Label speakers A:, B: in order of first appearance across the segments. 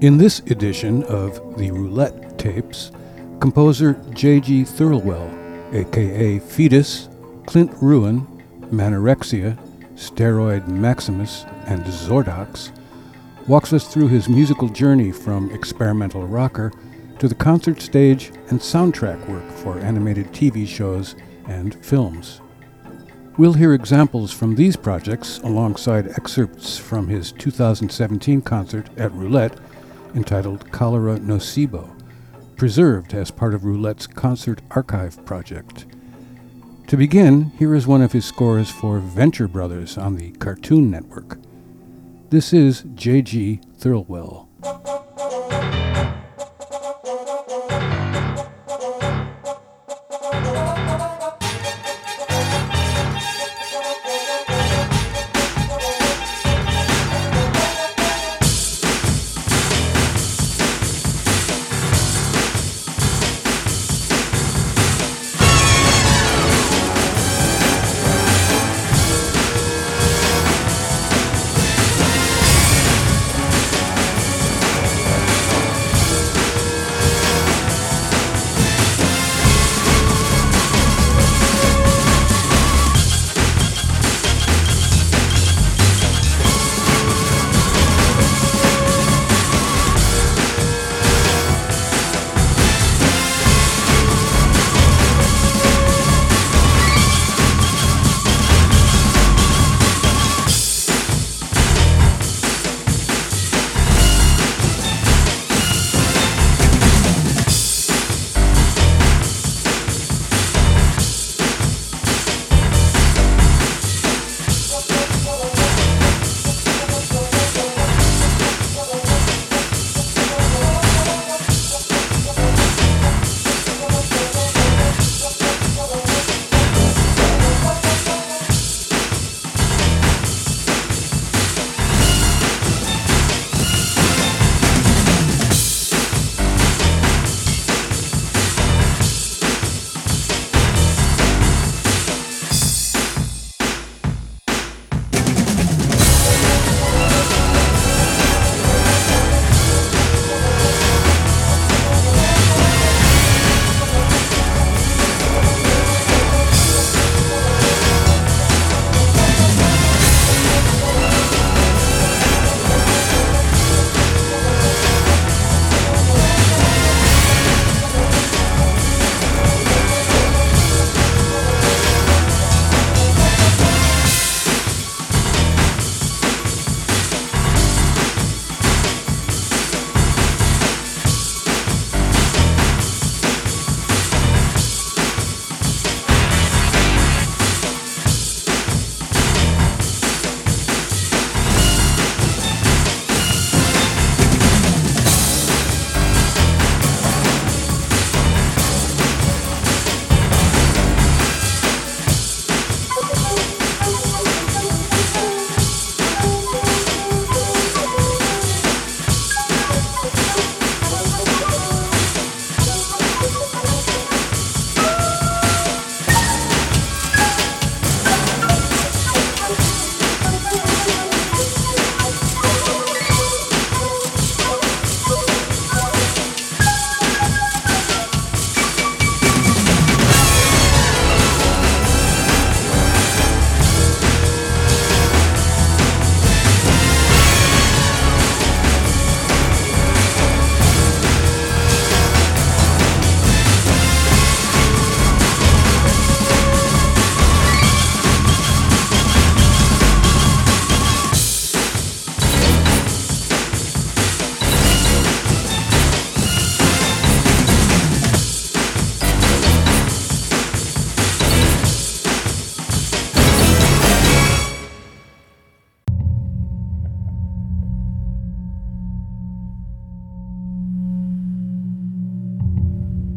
A: In this edition of the Roulette Tapes, composer J.G. Thirlwell, aka Fetus, Clint Ruin, Manorexia, Steroid Maximus, and Zordox, walks us through his musical journey from experimental rocker to the concert stage and soundtrack work for animated TV shows and films. We'll hear examples from these projects alongside excerpts from his 2017 concert at Roulette entitled Cholera Nocebo, preserved as part of Roulette's Concert Archive project. To begin, here is one of his scores for Venture Brothers on the Cartoon Network. This is J.G. Thirlwell.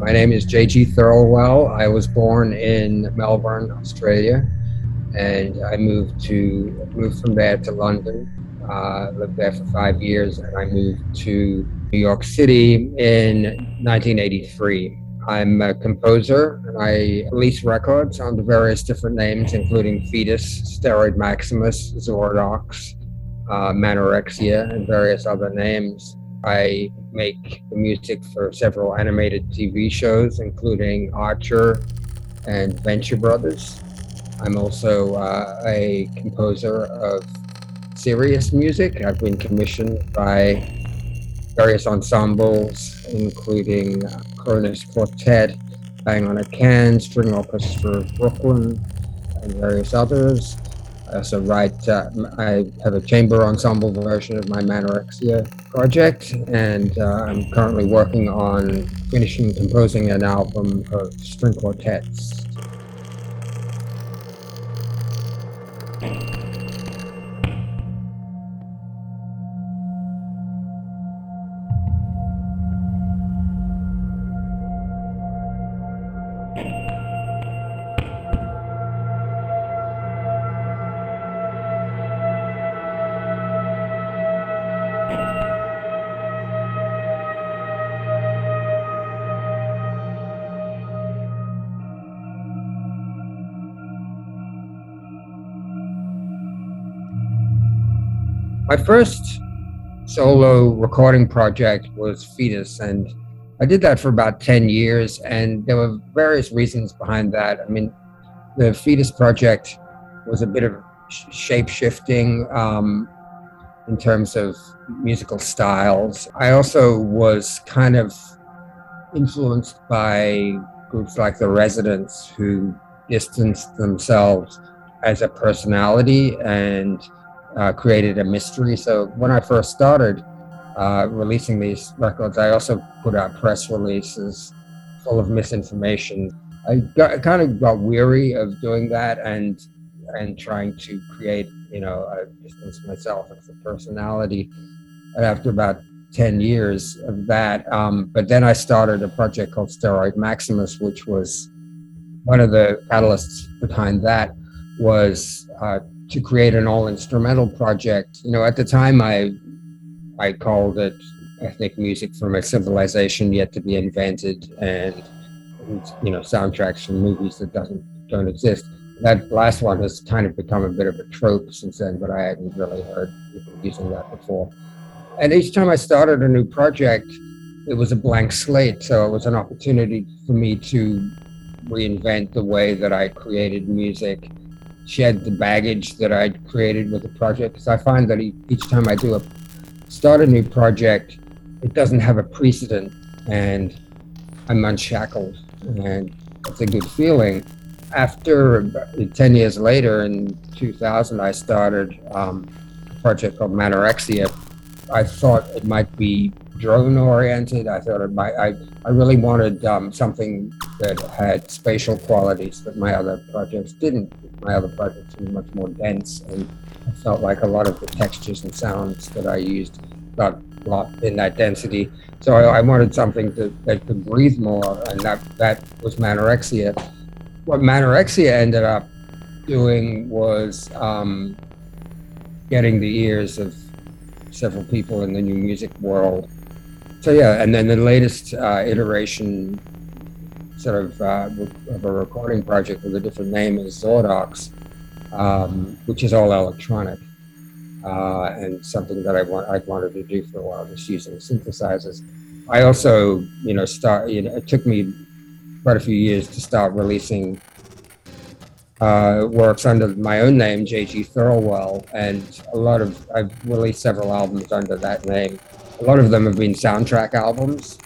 B: My name is J.G. Thirlwell. I was born in Melbourne, Australia, and I moved to moved from there to London. Uh, lived there for five years, and I moved to New York City in 1983. I'm a composer and I release records under various different names, including Fetus, Steroid Maximus, Zordox, uh, Manorexia, and various other names. I make the music for several animated TV shows, including Archer and Venture Brothers. I'm also uh, a composer of serious music. I've been commissioned by various ensembles, including uh, Kronos Quartet, Bang on a Can, String Orchestra of Brooklyn, and various others. I also write, uh, I have a chamber ensemble version of my Manorexia project, and uh, I'm currently working on finishing composing an album of string quartets. My first solo recording project was Fetus, and I did that for about 10 years, and there were various reasons behind that. I mean, the Fetus project was a bit of shape shifting um, in terms of musical styles. I also was kind of influenced by groups like the Residents who distanced themselves as a personality and uh, created a mystery. So when I first started uh, releasing these records, I also put out press releases full of misinformation. I, got, I kind of got weary of doing that and and trying to create, you know, a distance myself as a personality. And after about 10 years of that, um, but then I started a project called Steroid Maximus, which was one of the catalysts behind that was uh, to create an all instrumental project. You know, at the time I I called it ethnic music from a civilization yet to be invented and, you know soundtracks from movies that doesn't don't exist. That last one has kind of become a bit of a trope since then, but I hadn't really heard people using that before. And each time I started a new project, it was a blank slate. So it was an opportunity for me to reinvent the way that I created music shed the baggage that I'd created with the project. Because I find that each time I do a start a new project, it doesn't have a precedent, and I'm unshackled, and it's a good feeling. After ten years later, in 2000, I started um, a project called Manorexia. I thought it might be drone oriented. I thought it might. I I really wanted um, something that had spatial qualities that my other projects didn't. My other projects were much more dense, and I felt like a lot of the textures and sounds that I used got locked in that density. So I, I wanted something to, that could breathe more, and that that was Manorexia. What Manorexia ended up doing was um, getting the ears of several people in the new music world so yeah, and then the latest uh, iteration, sort of uh, of a recording project with a different name is Zordox, um, which is all electronic, uh, and something that I want I've wanted to do for a while, just using synthesizers. I also, you know, start. You know, it took me quite a few years to start releasing uh, works under my own name, J.G. Thirlwell, and a lot of I've released several albums under that name. A lot of them have been soundtrack albums.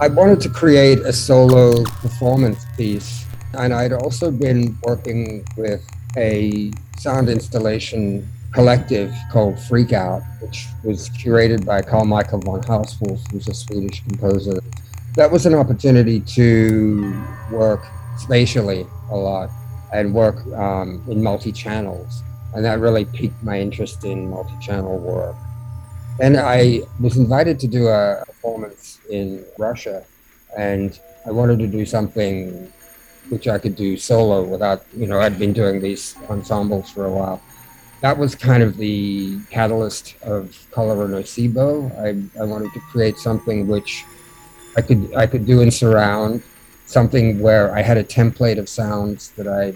B: I wanted to create a solo performance piece, and I'd also been working with a sound installation collective called Freq_Out, which was curated by Carl Michael von Hausswolff, who's a Swedish composer. That was an opportunity to work spatially a lot and work um, in multi channels. And that really piqued my interest in multi channel work. And I was invited to do a performance in Russia, and I wanted to do something which I could do solo without, you know, I'd been doing these ensembles for a while. That was kind of the catalyst of Color Nocebo. I, I wanted to create something which I could I could do in surround, something where I had a template of sounds that I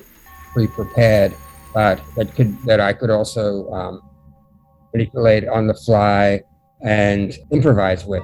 B: pre-prepared, but that could that I could also um, manipulate on the fly and improvise with.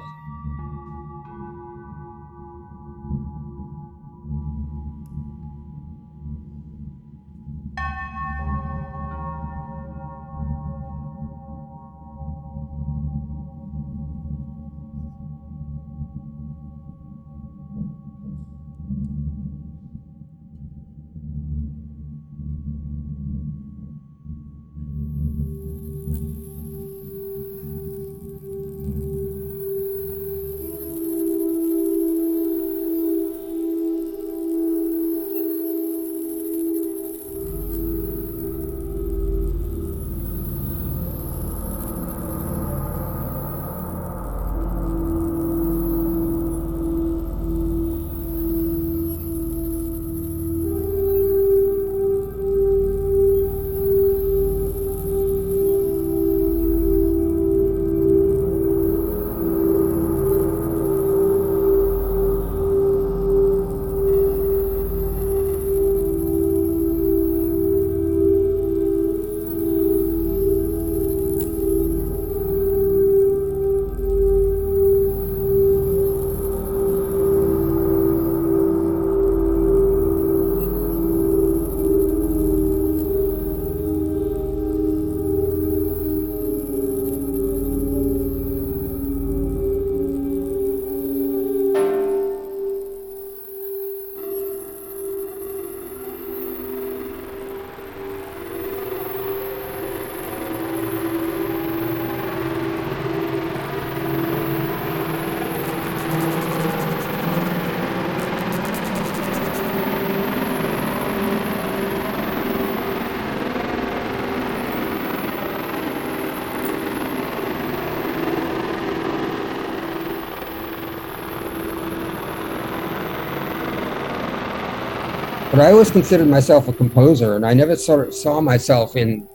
B: But I always considered myself a composer, and I never sort of saw myself in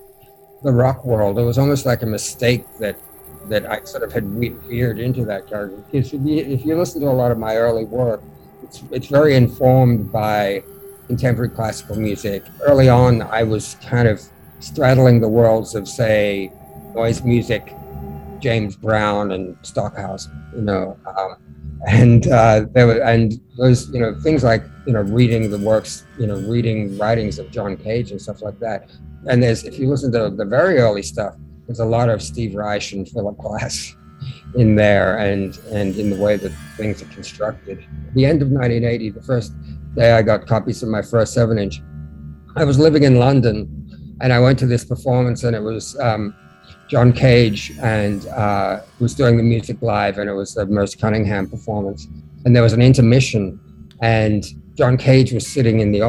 B: the rock world. It was almost like a mistake that that I sort of had veered into that character. Because if you, if you listen to a lot of my early work, it's it's very informed by contemporary classical music. Early on, I was kind of straddling the worlds of, say, noise music, James Brown and Stockhausen. You know, um, and uh, there were and those you know things like you know reading the works you know reading writings of John Cage and stuff like that. And there's if you listen to the very early stuff, there's a lot of Steve Reich and Philip Glass in there and and in the way that things are constructed. the end of 1980, the first day I got copies of my first seven inch, I was living in London and I went to this performance and it was um, John Cage and uh, was doing the music live, and it was the Merce Cunningham performance. And there was an intermission, and John Cage was sitting in the,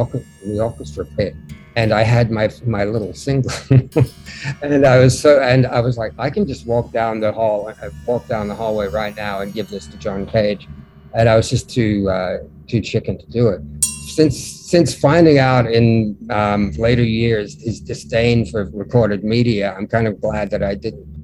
B: in the orchestra pit, and I had my my little single, and I was so, and I was like, I can just walk down the hall, uh, walk down the hallway right now, and give this to John Cage, and I was just too uh, too chicken to do it since since finding out in um, later years his disdain for recorded media, I'm kind of glad that I didn't.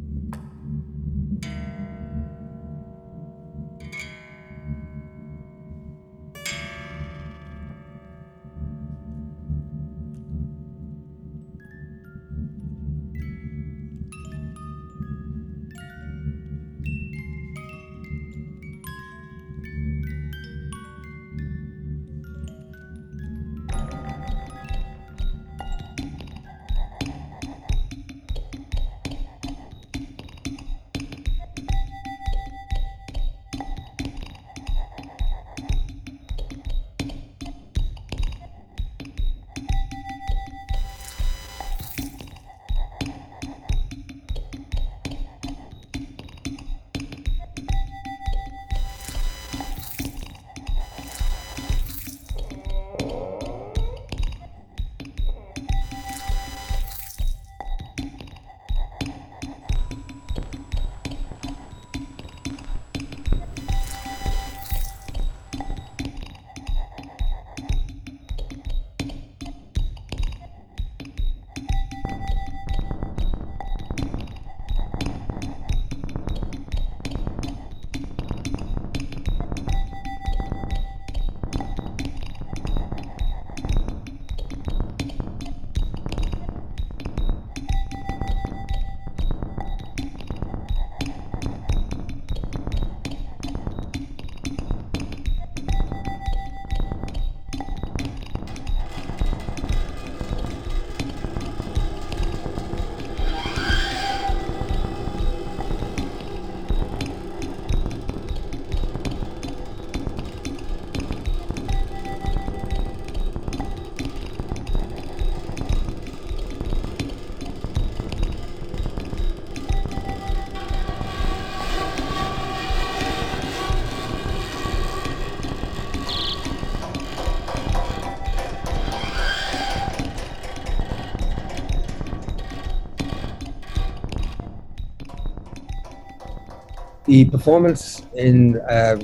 B: The performance in uh,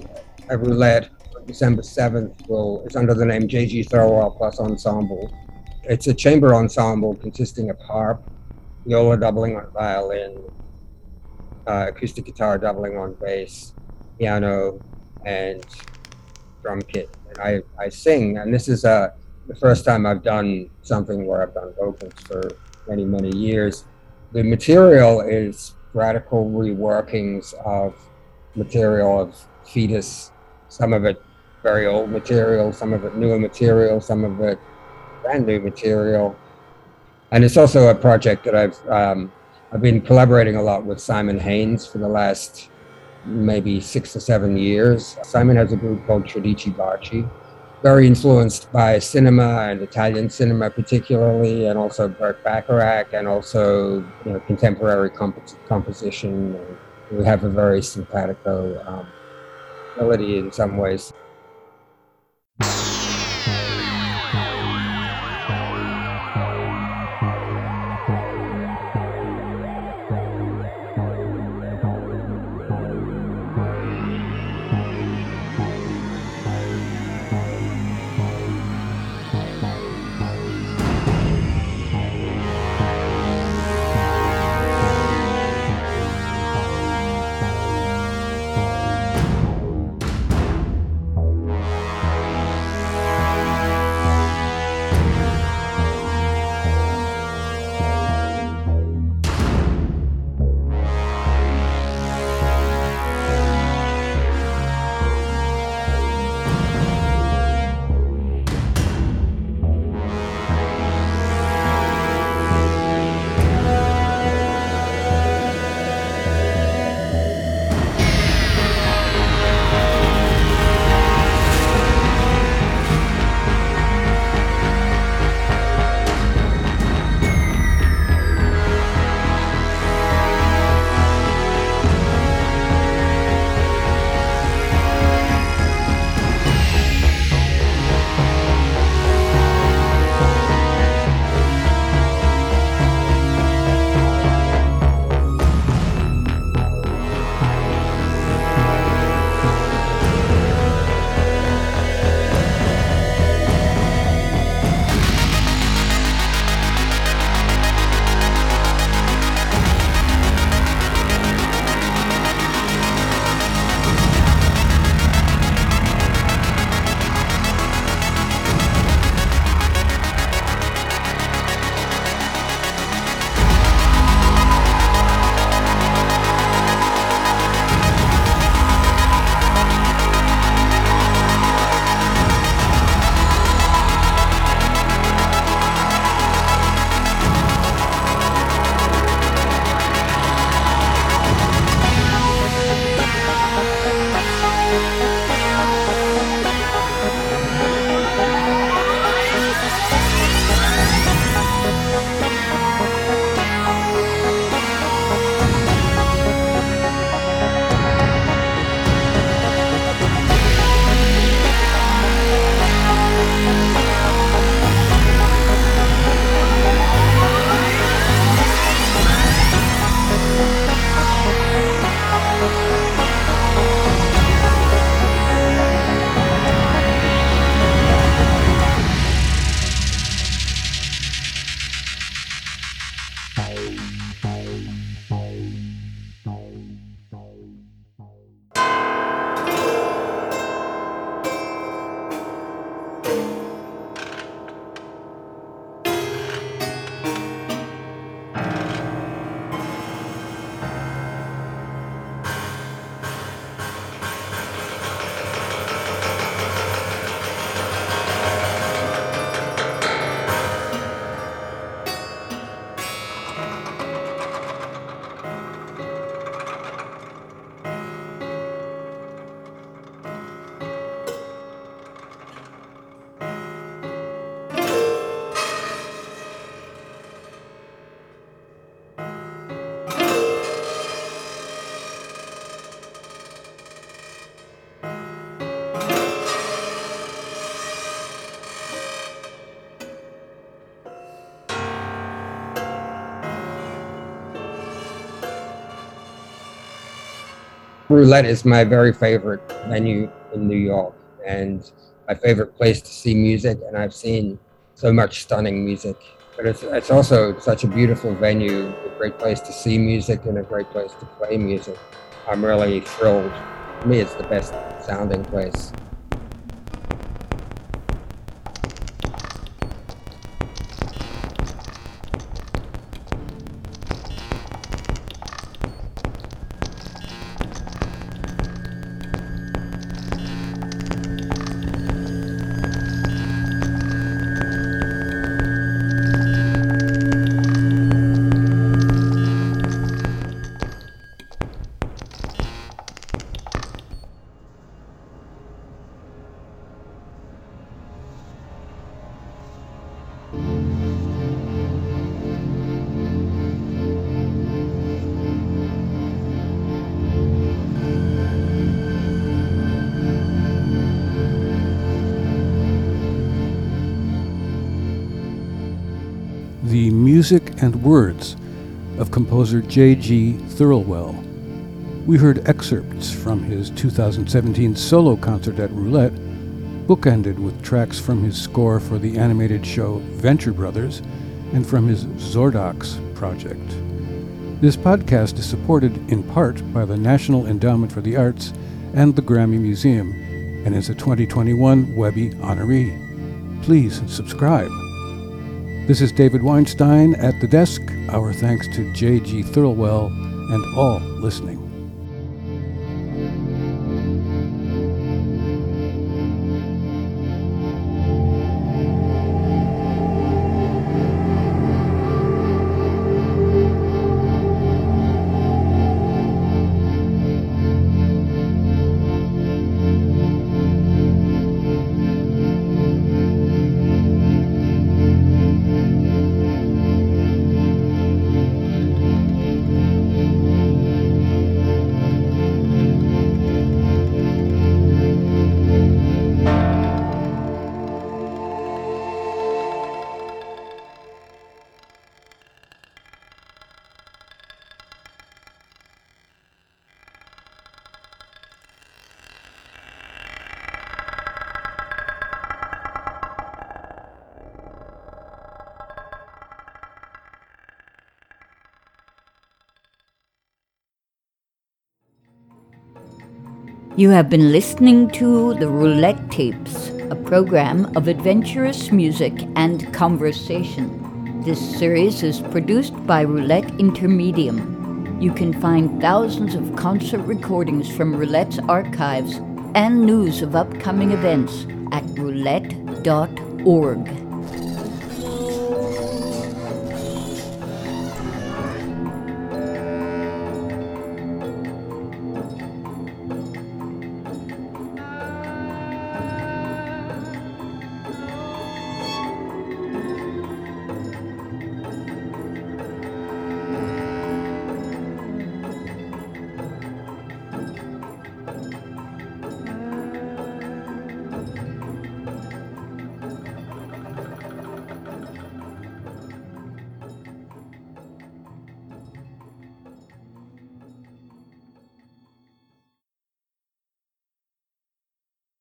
B: roulette December 7th will is under the name J.G. Thirlwell Plus Ensemble. It's a chamber ensemble consisting of harp, viola doubling on violin, uh, acoustic guitar doubling on bass, piano, and drum kit. And I, I sing, and this is uh, the first time I've done something where I've done vocals for many, many years. The material is radical reworkings of material of fetus, some of it very old material, some of it newer material, some of it brand new material. And it's also a project that I've um, I've been collaborating a lot with Simon Hanes for the last maybe six or seven years. Simon has a group called Tredici Bacci, very influenced by cinema and Italian cinema particularly, and also Burt Bacharach, and also you know, contemporary comp- composition. We have a very simpatico um, melody in some ways. Roulette is my very favorite venue in New York and my favorite place to see music. And I've seen so much stunning music. But it's, it's also such a beautiful venue, a great place to see music and a great place to play music. I'm really thrilled. For me, it's the best sounding place.
A: Music and words of composer J.G. Thirlwell. We heard excerpts from his 2017 solo concert at Roulette, bookended with tracks from his score for the animated show Venture Brothers and from his Zordox project. This podcast is supported in part by the National Endowment for the Arts and the Grammy Museum and is a 2021 Webby honoree. Please subscribe. This is David Weinstein at the desk. Our thanks to J.G. Thirlwell and all listening.
C: You have been listening to the Roulette Tapes, a program of adventurous music and conversation. This series is produced by Roulette Intermedium. You can find thousands of concert recordings from Roulette's archives and news of upcoming events at roulette.org.